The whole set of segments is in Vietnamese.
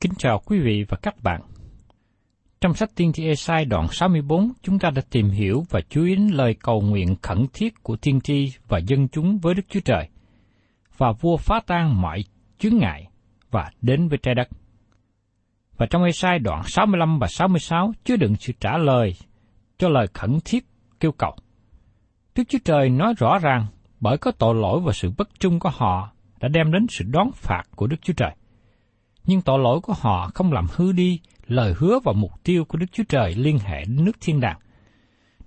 Kính chào quý vị và các bạn. Trong sách tiên tri Esai đoạn 64, chúng ta đã tìm hiểu và chú ý đến lời cầu nguyện khẩn thiết của tiên tri và dân chúng với Đức Chúa Trời, và vua phá tan mọi chướng ngại và đến với trái đất. Và trong Esai đoạn 65 và 66 chứa đựng sự trả lời cho lời khẩn thiết kêu cầu. Đức Chúa Trời nói rõ ràng bởi có tội lỗi và sự bất trung của họ đã đem đến sự đón phạt của Đức Chúa Trời. Nhưng tội lỗi của họ không làm hư đi lời hứa và mục tiêu của Đức Chúa Trời liên hệ đến nước thiên đàng.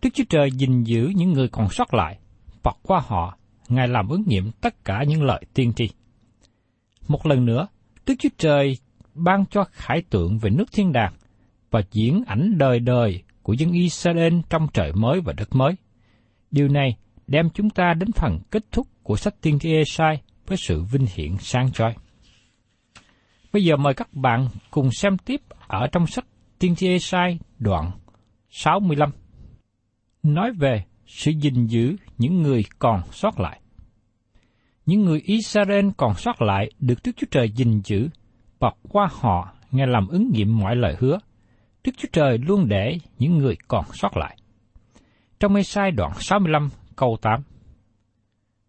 Đức Chúa Trời gìn giữ những người còn sót lại, và qua họ, Ngài làm ứng nghiệm tất cả những lời tiên tri. Một lần nữa, Đức Chúa Trời ban cho khải tượng về nước thiên đàng và diễn ảnh đời đời của dân Israel trong trời mới và đất mới. Điều này đem chúng ta đến phần kết thúc của sách tiên tri Esai với sự vinh hiển sáng chói. Bây giờ mời các bạn cùng xem tiếp ở trong sách Tiên tri Esai đoạn 65. Nói về sự gìn giữ những người còn sót lại. Những người Israel còn sót lại được Đức Chúa Trời gìn giữ và qua họ nghe làm ứng nghiệm mọi lời hứa. Đức Chúa Trời luôn để những người còn sót lại. Trong Esai đoạn 65 câu 8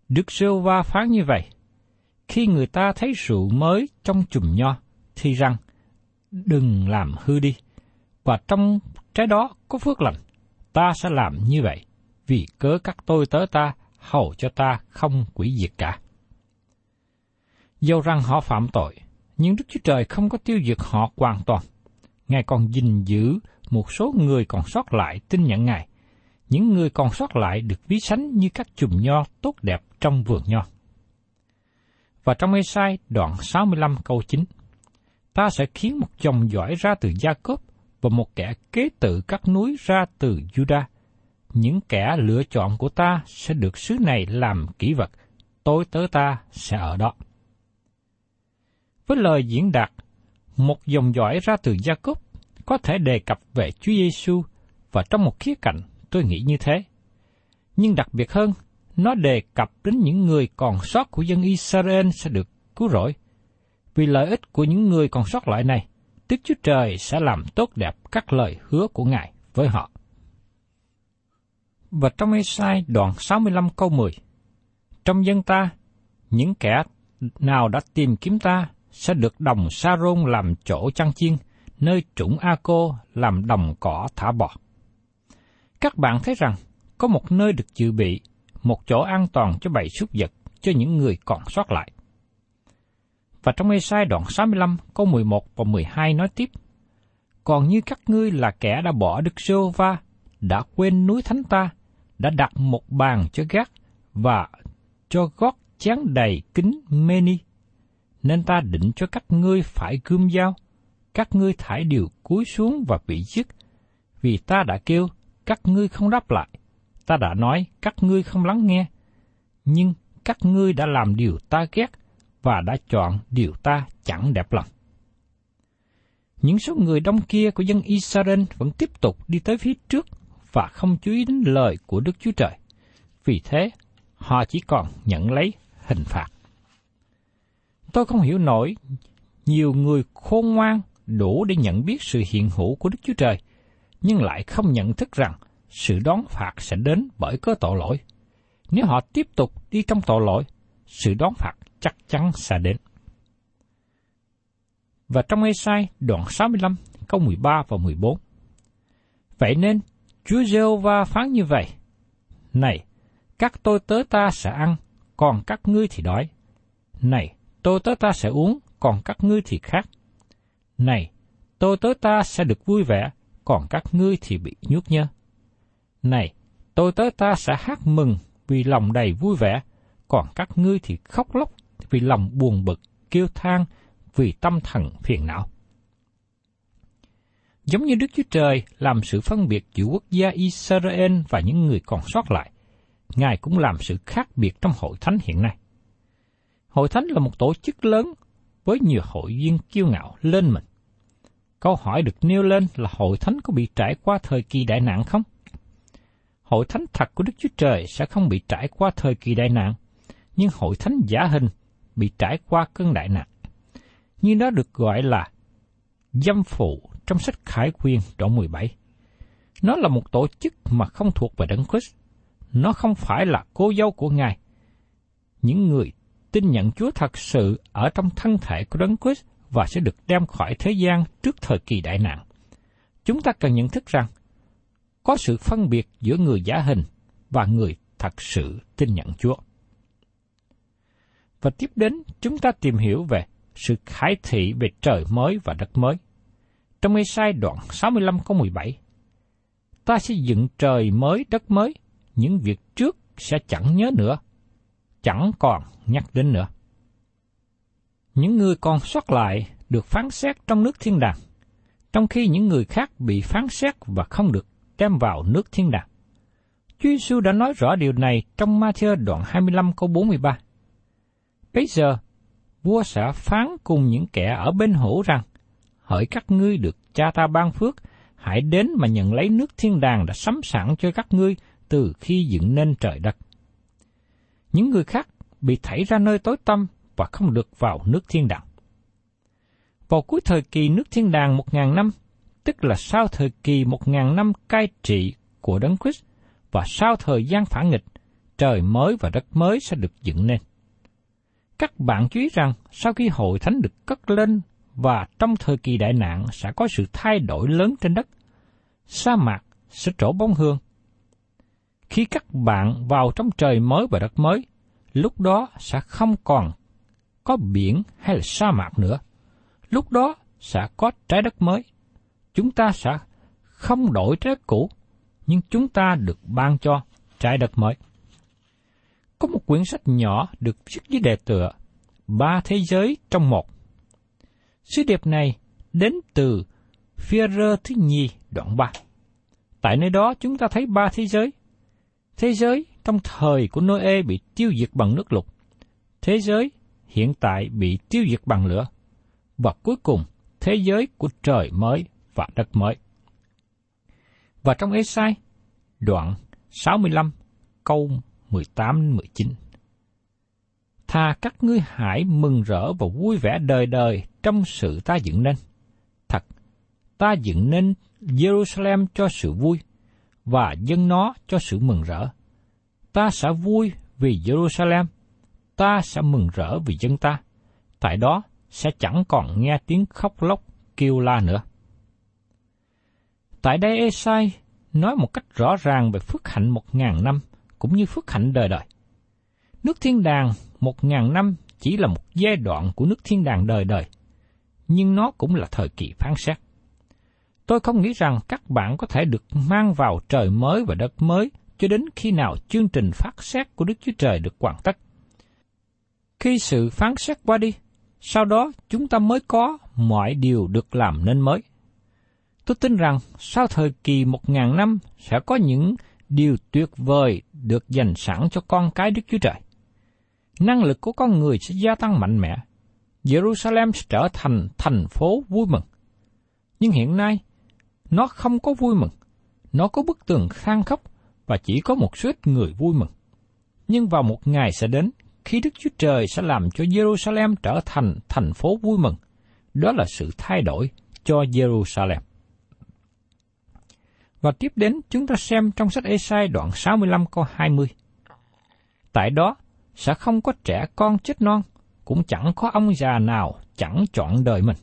Đức Sêu Va phán như vậy, khi người ta thấy rượu mới trong chùm nho, thì rằng, đừng làm hư đi, và trong trái đó có phước lành, ta sẽ làm như vậy, vì cớ các tôi tớ ta hầu cho ta không quỷ diệt cả. Dẫu rằng họ phạm tội, nhưng Đức Chúa Trời không có tiêu diệt họ hoàn toàn. Ngài còn gìn giữ một số người còn sót lại tin nhận Ngài. Những người còn sót lại được ví sánh như các chùm nho tốt đẹp trong vườn nho. Và trong Ê-sai đoạn 65 câu 9, ta sẽ khiến một dòng dõi ra từ Gia Cốp và một kẻ kế tự các núi ra từ Juda. Những kẻ lựa chọn của ta sẽ được xứ này làm kỷ vật, tối tớ ta sẽ ở đó. Với lời diễn đạt, một dòng dõi ra từ Gia Cốp có thể đề cập về Chúa Giêsu và trong một khía cạnh tôi nghĩ như thế. Nhưng đặc biệt hơn, nó đề cập đến những người còn sót của dân Israel sẽ được cứu rỗi. Vì lợi ích của những người còn sót lại này, Đức Chúa Trời sẽ làm tốt đẹp các lời hứa của Ngài với họ. Và trong Esai đoạn 65 câu 10, Trong dân ta, những kẻ nào đã tìm kiếm ta sẽ được đồng sa rôn làm chỗ chăn chiên, nơi trũng A-cô làm đồng cỏ thả bò. Các bạn thấy rằng có một nơi được dự bị, một chỗ an toàn cho bầy súc vật cho những người còn sót lại. Và trong Ê-sai đoạn 65 câu 11 và 12 nói tiếp, Còn như các ngươi là kẻ đã bỏ Đức giê va đã quên núi thánh ta, đã đặt một bàn cho gác và cho gót chén đầy kính meni. Nên ta định cho các ngươi phải gươm dao, các ngươi thải điều cúi xuống và bị giết, vì ta đã kêu các ngươi không đáp lại, ta đã nói các ngươi không lắng nghe, nhưng các ngươi đã làm điều ta ghét và đã chọn điều ta chẳng đẹp lòng. Những số người đông kia của dân Israel vẫn tiếp tục đi tới phía trước và không chú ý đến lời của Đức Chúa Trời. Vì thế, họ chỉ còn nhận lấy hình phạt. Tôi không hiểu nổi nhiều người khôn ngoan đủ để nhận biết sự hiện hữu của Đức Chúa Trời, nhưng lại không nhận thức rằng sự đón phạt sẽ đến bởi cớ tội lỗi. Nếu họ tiếp tục đi trong tội lỗi, sự đón phạt chắc chắn sẽ đến. Và trong Ê-sai đoạn 65 câu 13 và 14. Vậy nên, Chúa giê va phán như vậy. Này, các tôi tớ ta sẽ ăn, còn các ngươi thì đói. Này, tôi tớ ta sẽ uống, còn các ngươi thì khát. Này, tôi tớ ta sẽ được vui vẻ, còn các ngươi thì bị nhút nhơ. Này, tôi tới ta sẽ hát mừng vì lòng đầy vui vẻ, còn các ngươi thì khóc lóc vì lòng buồn bực, kêu than vì tâm thần phiền não. Giống như Đức Chúa Trời làm sự phân biệt giữa quốc gia Israel và những người còn sót lại, Ngài cũng làm sự khác biệt trong hội thánh hiện nay. Hội thánh là một tổ chức lớn với nhiều hội viên kiêu ngạo lên mình. Câu hỏi được nêu lên là hội thánh có bị trải qua thời kỳ đại nạn không? Hội thánh thật của Đức Chúa Trời sẽ không bị trải qua thời kỳ đại nạn, nhưng hội thánh giả hình bị trải qua cơn đại nạn. Như nó được gọi là dâm phụ trong sách Khải Quyên đoạn 17. Nó là một tổ chức mà không thuộc về Đấng Christ. Nó không phải là cô dâu của Ngài. Những người tin nhận Chúa thật sự ở trong thân thể của Đấng Christ và sẽ được đem khỏi thế gian trước thời kỳ đại nạn. Chúng ta cần nhận thức rằng có sự phân biệt giữa người giả hình và người thật sự tin nhận Chúa. Và tiếp đến, chúng ta tìm hiểu về sự khải thị về trời mới và đất mới. Trong ê sai đoạn 65 câu 17, Ta sẽ dựng trời mới đất mới, những việc trước sẽ chẳng nhớ nữa, chẳng còn nhắc đến nữa. Những người còn sót lại được phán xét trong nước thiên đàng, trong khi những người khác bị phán xét và không được đem vào nước thiên đàng. Chúa Giêsu đã nói rõ điều này trong Matthew đoạn 25 câu 43. Bây giờ, vua sẽ phán cùng những kẻ ở bên hữu rằng, hỡi các ngươi được cha ta ban phước, hãy đến mà nhận lấy nước thiên đàng đã sắm sẵn cho các ngươi từ khi dựng nên trời đất. Những người khác bị thảy ra nơi tối tăm và không được vào nước thiên đàng. Vào cuối thời kỳ nước thiên đàng một ngàn năm, tức là sau thời kỳ một ngàn năm cai trị của Đấng Christ và sau thời gian phản nghịch, trời mới và đất mới sẽ được dựng nên. Các bạn chú ý rằng sau khi hội thánh được cất lên và trong thời kỳ đại nạn sẽ có sự thay đổi lớn trên đất, sa mạc sẽ trổ bóng hương. Khi các bạn vào trong trời mới và đất mới, lúc đó sẽ không còn có biển hay là sa mạc nữa. Lúc đó sẽ có trái đất mới. Chúng ta sẽ không đổi trái đất cũ, nhưng chúng ta được ban cho trái đất mới. Có một quyển sách nhỏ được viết dưới đề tựa Ba Thế Giới trong một. Sứ điệp này đến từ phía rơ thứ nhì đoạn 3. Tại nơi đó chúng ta thấy ba thế giới. Thế giới trong thời của Noe bị tiêu diệt bằng nước lụt. Thế giới hiện tại bị tiêu diệt bằng lửa. Và cuối cùng, thế giới của trời mới và đất mới. Và trong Esai, đoạn 65, câu 18-19. Tha các ngươi hãy mừng rỡ và vui vẻ đời đời trong sự ta dựng nên. Thật, ta dựng nên Jerusalem cho sự vui, và dân nó cho sự mừng rỡ. Ta sẽ vui vì Jerusalem, ta sẽ mừng rỡ vì dân ta. Tại đó sẽ chẳng còn nghe tiếng khóc lóc kêu la nữa. Tại đây Esai nói một cách rõ ràng về phước hạnh một ngàn năm, cũng như phước hạnh đời đời. Nước thiên đàng một ngàn năm chỉ là một giai đoạn của nước thiên đàng đời đời, nhưng nó cũng là thời kỳ phán xét. Tôi không nghĩ rằng các bạn có thể được mang vào trời mới và đất mới cho đến khi nào chương trình phát xét của Đức Chúa Trời được hoàn tất. Khi sự phán xét qua đi, sau đó chúng ta mới có mọi điều được làm nên mới. Tôi tin rằng sau thời kỳ một ngàn năm sẽ có những điều tuyệt vời được dành sẵn cho con cái Đức Chúa Trời. Năng lực của con người sẽ gia tăng mạnh mẽ. Jerusalem sẽ trở thành thành phố vui mừng. Nhưng hiện nay, nó không có vui mừng. Nó có bức tường khang khóc và chỉ có một số ít người vui mừng. Nhưng vào một ngày sẽ đến khi Đức Chúa Trời sẽ làm cho Jerusalem trở thành thành phố vui mừng. Đó là sự thay đổi cho Jerusalem. Và tiếp đến chúng ta xem trong sách Esai đoạn 65 câu 20. Tại đó sẽ không có trẻ con chết non, cũng chẳng có ông già nào chẳng chọn đời mình.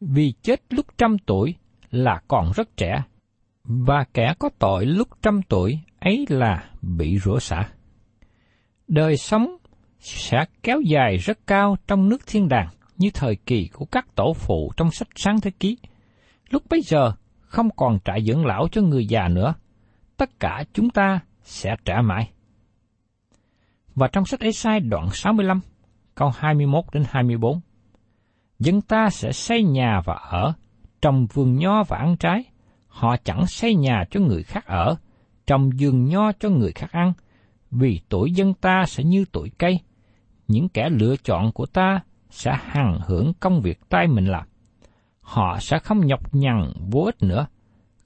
Vì chết lúc trăm tuổi là còn rất trẻ, và kẻ có tội lúc trăm tuổi ấy là bị rửa xả. Đời sống sẽ kéo dài rất cao trong nước thiên đàng như thời kỳ của các tổ phụ trong sách sáng thế ký. Lúc bấy giờ không còn trại dưỡng lão cho người già nữa. Tất cả chúng ta sẽ trả mãi. Và trong sách Ê-sai đoạn 65, câu 21 đến 24, Dân ta sẽ xây nhà và ở, trồng vườn nho và ăn trái. Họ chẳng xây nhà cho người khác ở, trồng vườn nho cho người khác ăn, vì tuổi dân ta sẽ như tuổi cây. Những kẻ lựa chọn của ta sẽ hằng hưởng công việc tay mình làm họ sẽ không nhọc nhằn vô ích nữa,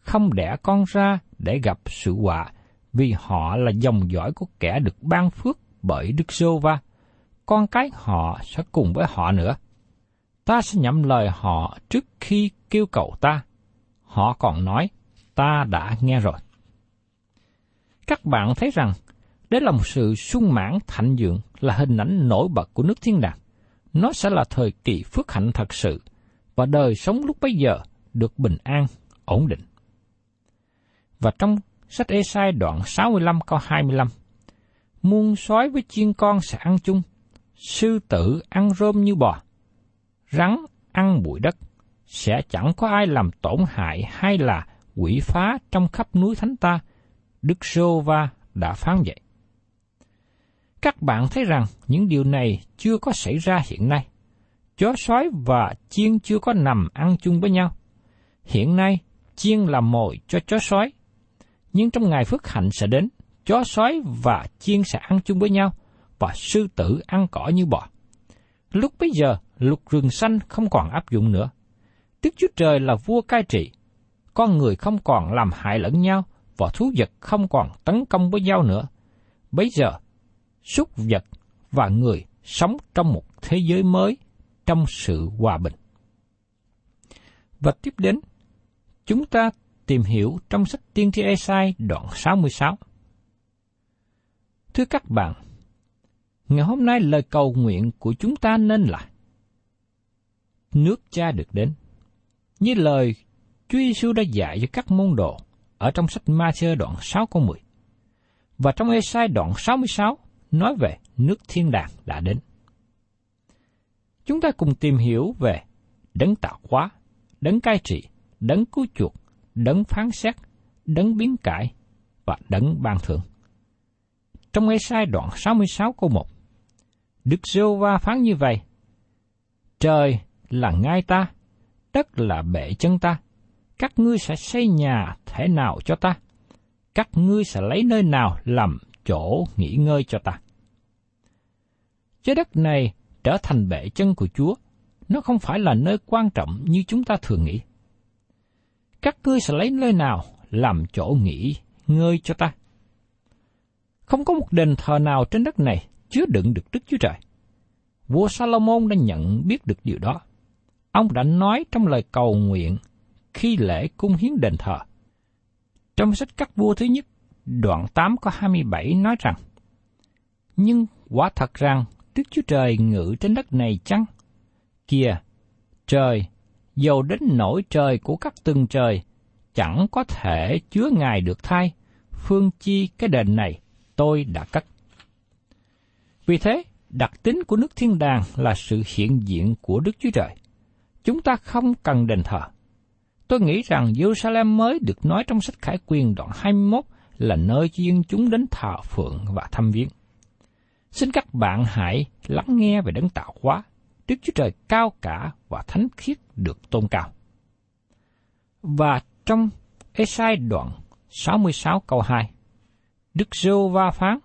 không đẻ con ra để gặp sự họa, vì họ là dòng dõi của kẻ được ban phước bởi Đức Sô Va. Con cái họ sẽ cùng với họ nữa. Ta sẽ nhậm lời họ trước khi kêu cầu ta. Họ còn nói, ta đã nghe rồi. Các bạn thấy rằng, đây là một sự sung mãn thạnh dượng là hình ảnh nổi bật của nước thiên đàng. Nó sẽ là thời kỳ phước hạnh thật sự – và đời sống lúc bấy giờ được bình an, ổn định. Và trong sách Esai đoạn 65 câu 25, Muôn sói với chiên con sẽ ăn chung, sư tử ăn rôm như bò, rắn ăn bụi đất, sẽ chẳng có ai làm tổn hại hay là quỷ phá trong khắp núi thánh ta, Đức Sô Va đã phán vậy. Các bạn thấy rằng những điều này chưa có xảy ra hiện nay chó sói và chiên chưa có nằm ăn chung với nhau. Hiện nay, chiên là mồi cho chó sói. Nhưng trong ngày phước hạnh sẽ đến, chó sói và chiên sẽ ăn chung với nhau, và sư tử ăn cỏ như bò. Lúc bấy giờ, luật rừng xanh không còn áp dụng nữa. Đức Chúa Trời là vua cai trị. Con người không còn làm hại lẫn nhau, và thú vật không còn tấn công với nhau nữa. Bây giờ, súc vật và người sống trong một thế giới mới trong sự hòa bình. Và tiếp đến, chúng ta tìm hiểu trong sách Tiên tri Esai đoạn 66. Thưa các bạn, ngày hôm nay lời cầu nguyện của chúng ta nên là nước cha được đến. Như lời Chúa Giêsu đã dạy cho các môn đồ ở trong sách Ma-thơ đoạn 6 câu 10. Và trong Esai đoạn 66 nói về nước thiên đàng đã đến. Chúng ta cùng tìm hiểu về đấng tạo hóa, đấng cai trị, đấng cứu chuộc, đấng phán xét, đấng biến cải và đấng ban thưởng. Trong ngay sai đoạn 66 câu 1, Đức giê va phán như vậy, Trời là ngai ta, đất là bệ chân ta, các ngươi sẽ xây nhà thế nào cho ta, các ngươi sẽ lấy nơi nào làm chỗ nghỉ ngơi cho ta. Trái đất này trở thành bệ chân của Chúa, nó không phải là nơi quan trọng như chúng ta thường nghĩ. Các ngươi sẽ lấy nơi nào làm chỗ nghỉ ngơi cho ta? Không có một đền thờ nào trên đất này chứa đựng được Đức Chúa Trời. Vua Salomon đã nhận biết được điều đó. Ông đã nói trong lời cầu nguyện khi lễ cung hiến đền thờ. Trong sách các vua thứ nhất, đoạn 8 có 27 nói rằng, Nhưng quả thật rằng Đức Chúa Trời ngự trên đất này chăng? Kìa, trời, dầu đến nổi trời của các tầng trời, chẳng có thể chứa Ngài được thay, phương chi cái đền này tôi đã cất. Vì thế, đặc tính của nước thiên đàng là sự hiện diện của Đức Chúa Trời. Chúng ta không cần đền thờ. Tôi nghĩ rằng Jerusalem mới được nói trong sách Khải Quyền đoạn 21 là nơi cho dân chúng đến thờ phượng và thăm viếng. Xin các bạn hãy lắng nghe về đấng tạo hóa, Đức Chúa Trời cao cả và thánh khiết được tôn cao. Và trong Esai đoạn 66 câu 2, Đức Giô va phán,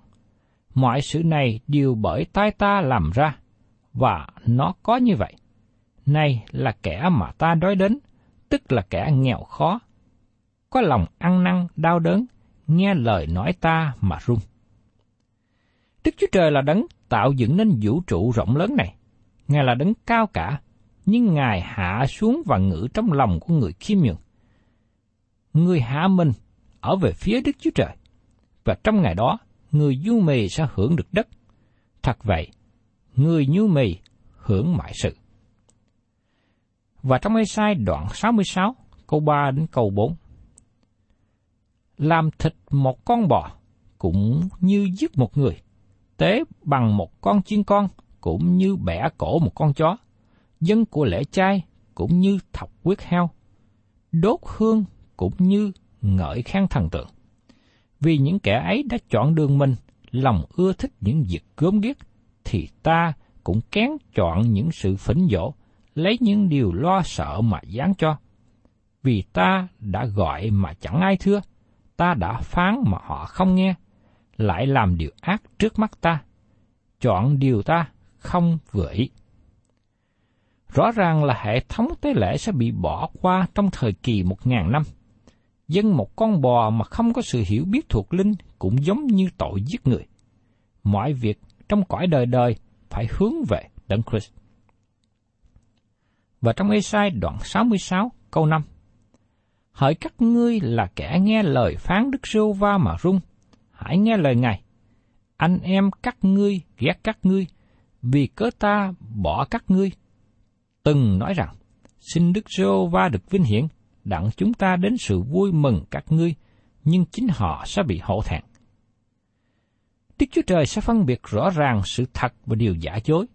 mọi sự này đều bởi tay ta làm ra, và nó có như vậy. Này là kẻ mà ta đói đến, tức là kẻ nghèo khó, có lòng ăn năn đau đớn, nghe lời nói ta mà run. Đức Chúa Trời là đấng tạo dựng nên vũ trụ rộng lớn này. Ngài là đấng cao cả, nhưng Ngài hạ xuống và ngự trong lòng của người khiêm nhường. Người hạ mình ở về phía Đức Chúa Trời, và trong ngày đó, người du mì sẽ hưởng được đất. Thật vậy, người nhu mì hưởng mọi sự. Và trong Ê-sai đoạn 66, câu 3 đến câu 4. Làm thịt một con bò cũng như giết một người, tế bằng một con chiên con cũng như bẻ cổ một con chó, dân của lễ chay cũng như thọc quyết heo, đốt hương cũng như ngợi khen thần tượng. Vì những kẻ ấy đã chọn đường mình, lòng ưa thích những việc gớm ghiếc, thì ta cũng kén chọn những sự phỉnh dỗ, lấy những điều lo sợ mà dán cho. Vì ta đã gọi mà chẳng ai thưa, ta đã phán mà họ không nghe, lại làm điều ác trước mắt ta, chọn điều ta không vừa ý. Rõ ràng là hệ thống tế lễ sẽ bị bỏ qua trong thời kỳ một ngàn năm. Dân một con bò mà không có sự hiểu biết thuộc linh cũng giống như tội giết người. Mọi việc trong cõi đời đời phải hướng về Đấng Christ. Và trong Ê-sai đoạn 66 câu 5 Hỡi các ngươi là kẻ nghe lời phán Đức Rô Va mà rung, hãy nghe lời Ngài. Anh em các ngươi ghét các ngươi, vì cớ ta bỏ các ngươi. Từng nói rằng, xin Đức Rô Va được vinh hiển, đặng chúng ta đến sự vui mừng các ngươi, nhưng chính họ sẽ bị hổ thẹn. Đức Chúa Trời sẽ phân biệt rõ ràng sự thật và điều giả dối.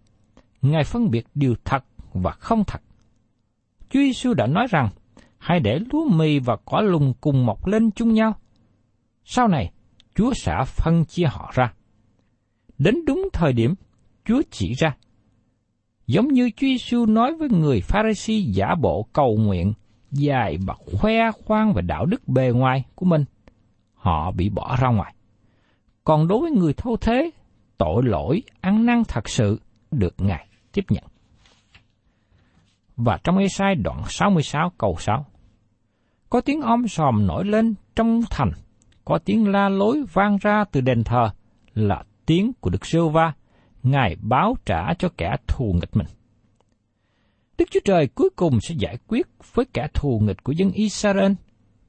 Ngài phân biệt điều thật và không thật. Chúa Giêsu đã nói rằng, hãy để lúa mì và cỏ lùng cùng mọc lên chung nhau. Sau này, Chúa sẽ phân chia họ ra. Đến đúng thời điểm, Chúa chỉ ra. Giống như Chúa Giêsu nói với người Pharisee giả bộ cầu nguyện, dài và khoe khoang về đạo đức bề ngoài của mình, họ bị bỏ ra ngoài. Còn đối với người thâu thế, tội lỗi, ăn năn thật sự được Ngài tiếp nhận. Và trong Ê-sai đoạn 66 câu 6, có tiếng om sòm nổi lên trong thành, có tiếng la lối vang ra từ đền thờ là tiếng của Đức Sêu Va, Ngài báo trả cho kẻ thù nghịch mình. Đức Chúa Trời cuối cùng sẽ giải quyết với kẻ thù nghịch của dân Israel,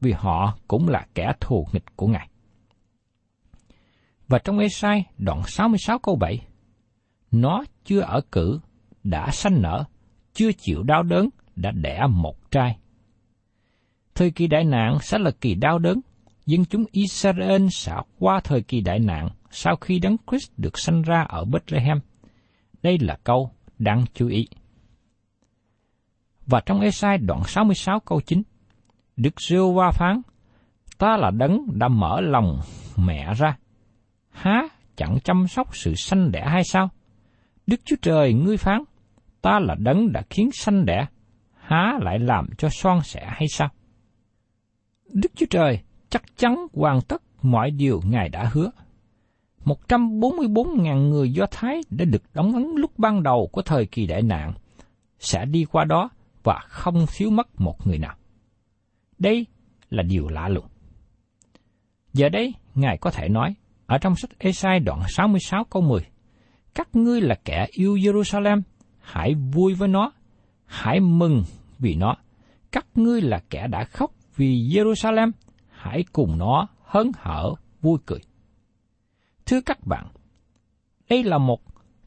vì họ cũng là kẻ thù nghịch của Ngài. Và trong Esai đoạn 66 câu 7, Nó chưa ở cử, đã sanh nở, chưa chịu đau đớn, đã đẻ một trai. Thời kỳ đại nạn sẽ là kỳ đau đớn, dân chúng Israel sẽ qua thời kỳ đại nạn sau khi Đấng Christ được sanh ra ở Bethlehem. Đây là câu đáng chú ý. Và trong Esai đoạn 66 câu 9, Đức Siêu Va phán, Ta là đấng đã mở lòng mẹ ra. Há chẳng chăm sóc sự sanh đẻ hay sao? Đức Chúa Trời ngươi phán, ta là đấng đã khiến sanh đẻ, há lại làm cho son sẻ hay sao? Đức Chúa Trời chắc chắn hoàn tất mọi điều Ngài đã hứa. 144.000 người Do Thái đã được đóng ấn lúc ban đầu của thời kỳ đại nạn, sẽ đi qua đó và không thiếu mất một người nào. Đây là điều lạ lùng. Giờ đây, Ngài có thể nói, ở trong sách Esai đoạn 66 câu 10, Các ngươi là kẻ yêu Jerusalem, hãy vui với nó, hãy mừng vì nó. Các ngươi là kẻ đã khóc vì Jerusalem, hãy cùng nó hớn hở, vui cười. Thưa các bạn, đây là một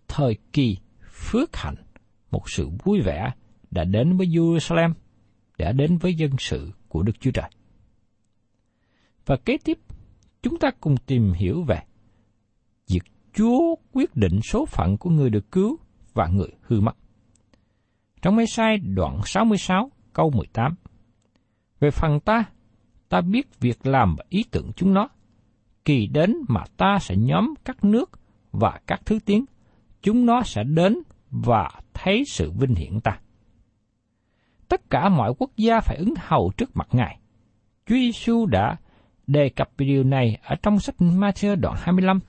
thời kỳ phước hạnh, một sự vui vẻ đã đến với Jerusalem, đã đến với dân sự của Đức Chúa Trời. Và kế tiếp, chúng ta cùng tìm hiểu về việc Chúa quyết định số phận của người được cứu và người hư mất. Trong mê sai đoạn 66 câu 18 Về phần ta, ta biết việc làm và ý tưởng chúng nó. Kỳ đến mà ta sẽ nhóm các nước và các thứ tiếng, chúng nó sẽ đến và thấy sự vinh hiển ta. Tất cả mọi quốc gia phải ứng hầu trước mặt Ngài. Chúa Giêsu đã đề cập về điều này ở trong sách Matthew đoạn 25,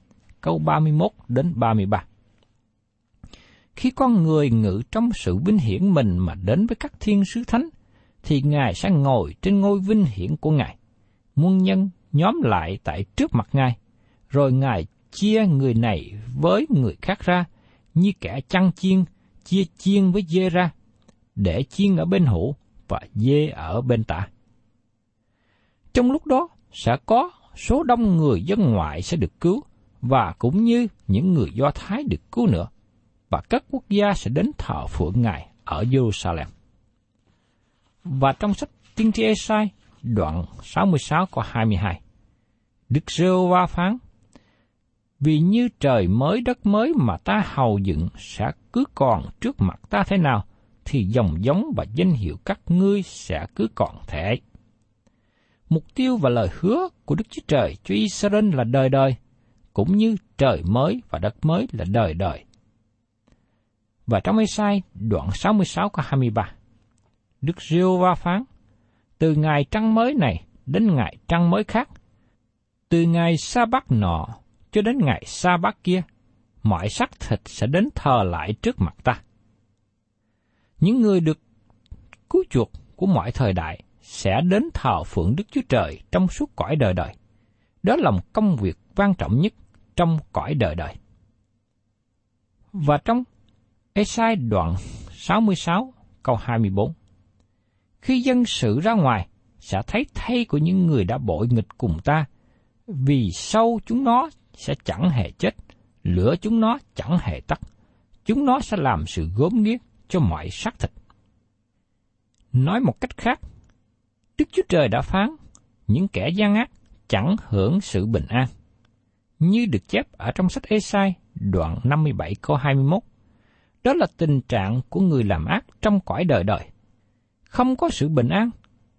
câu 31 đến 33. Khi con người ngự trong sự vinh hiển mình mà đến với các thiên sứ thánh, thì Ngài sẽ ngồi trên ngôi vinh hiển của Ngài. Muôn nhân nhóm lại tại trước mặt Ngài, rồi Ngài chia người này với người khác ra, như kẻ chăn chiên, chia chiên với dê ra, để chiên ở bên hữu và dê ở bên tả. Trong lúc đó, sẽ có số đông người dân ngoại sẽ được cứu, và cũng như những người Do Thái được cứu nữa, và các quốc gia sẽ đến thờ phượng Ngài ở Jerusalem. Và trong sách Tiên tri Esai, đoạn 66 câu 22, Đức giê va phán, Vì như trời mới đất mới mà ta hầu dựng sẽ cứ còn trước mặt ta thế nào, thì dòng giống và danh hiệu các ngươi sẽ cứ còn thể. Mục tiêu và lời hứa của Đức Chúa Trời cho Israel là đời đời, cũng như trời mới và đất mới là đời đời. Và trong Esai đoạn 66 câu 23, Đức rêu Va phán, từ ngày trăng mới này đến ngày trăng mới khác, từ ngày sa bắc nọ cho đến ngày sa bắc kia, mọi xác thịt sẽ đến thờ lại trước mặt ta. Những người được cứu chuộc của mọi thời đại sẽ đến thờ phượng Đức Chúa Trời trong suốt cõi đời đời. Đó là một công việc quan trọng nhất trong cõi đời đời. Và trong Esai đoạn 66 câu 24 khi dân sự ra ngoài, sẽ thấy thay của những người đã bội nghịch cùng ta, vì sâu chúng nó sẽ chẳng hề chết, lửa chúng nó chẳng hề tắt. Chúng nó sẽ làm sự gốm nghiết cho mọi xác thịt. Nói một cách khác, Đức Chúa Trời đã phán, những kẻ gian ác chẳng hưởng sự bình an. Như được chép ở trong sách Esai đoạn 57 câu 21. Đó là tình trạng của người làm ác trong cõi đời đời. Không có sự bình an,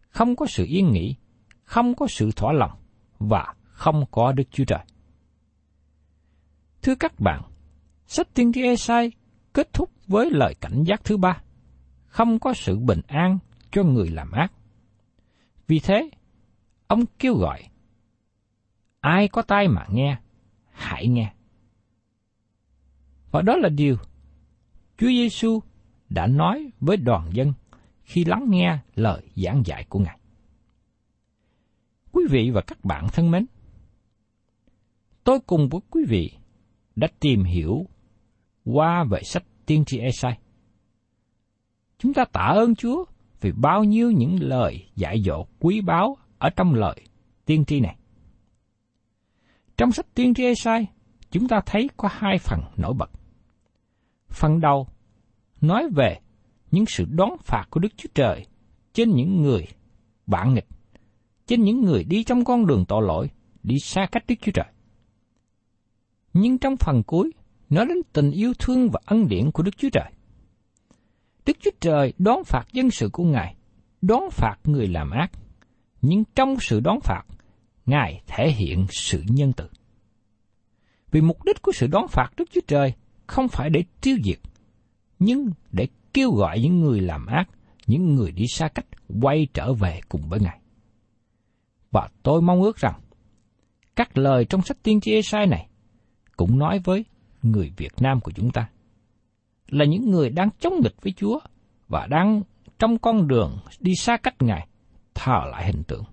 không có sự yên nghỉ, không có sự thỏa lòng và không có Đức Chúa Trời. Thưa các bạn, sách tiên tri Esai kết thúc với lời cảnh giác thứ ba, không có sự bình an cho người làm ác. Vì thế, ông kêu gọi, ai có tai mà nghe, hãy nghe. Và đó là điều Chúa Giêsu đã nói với đoàn dân khi lắng nghe lời giảng dạy của Ngài. Quý vị và các bạn thân mến, tôi cùng với quý vị đã tìm hiểu qua về sách tiên tri Esai. Chúng ta tạ ơn Chúa vì bao nhiêu những lời dạy dỗ quý báu ở trong lời tiên tri này. Trong sách tiên tri Esai, chúng ta thấy có hai phần nổi bật. Phần đầu nói về những sự đón phạt của Đức Chúa Trời trên những người bạn nghịch, trên những người đi trong con đường tội lỗi, đi xa cách Đức Chúa Trời. Nhưng trong phần cuối, nói đến tình yêu thương và ân điển của Đức Chúa Trời. Đức Chúa Trời đón phạt dân sự của Ngài, đón phạt người làm ác, nhưng trong sự đón phạt, Ngài thể hiện sự nhân từ. Vì mục đích của sự đón phạt Đức Chúa Trời không phải để tiêu diệt, nhưng để kêu gọi những người làm ác, những người đi xa cách quay trở về cùng với Ngài. Và tôi mong ước rằng, các lời trong sách tiên tri Esai này cũng nói với người Việt Nam của chúng ta là những người đang chống nghịch với Chúa và đang trong con đường đi xa cách Ngài, thờ lại hình tượng.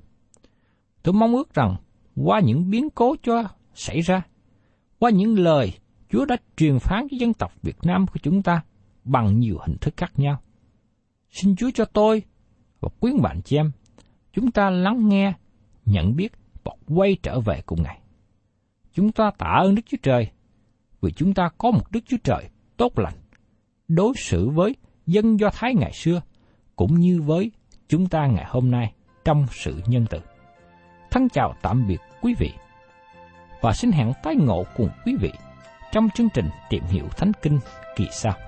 Tôi mong ước rằng qua những biến cố cho xảy ra, qua những lời Chúa đã truyền phán cho dân tộc Việt Nam của chúng ta bằng nhiều hình thức khác nhau. Xin Chúa cho tôi và quý bạn chị em, chúng ta lắng nghe, nhận biết và quay trở về cùng Ngài. Chúng ta tạ ơn Đức Chúa Trời vì chúng ta có một Đức Chúa Trời tốt lành, đối xử với dân Do Thái ngày xưa cũng như với chúng ta ngày hôm nay trong sự nhân từ. thân chào tạm biệt quý vị và xin hẹn tái ngộ cùng quý vị trong chương trình tìm hiểu Thánh Kinh kỳ sau.